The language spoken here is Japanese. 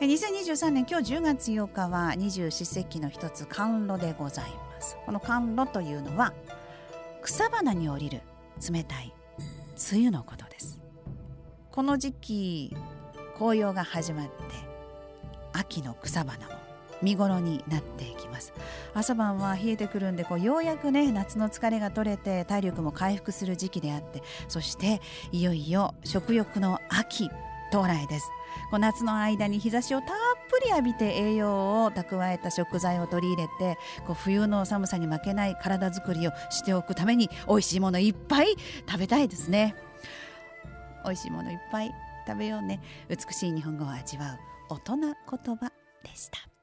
2023年今日10月8日は二十四節気の一つ甘露でございます。この甘露というのは草花に降りる冷たい梅雨のことです。この時期紅葉が始まって秋の草花も見頃になっていきます。朝晩は冷えてくるんでこうようやくね夏の疲れが取れて体力も回復する時期であってそしていよいよ食欲の秋到来です。こう夏の間に日差しをたっぷり浴びて栄養を蓄えた食材を取り入れてこう冬の寒さに負けない体づくりをしておくために美味しいものいっぱい食べたいですね。美味しいものいっぱい食べようね。美しい日本語を味わう大人言葉でした。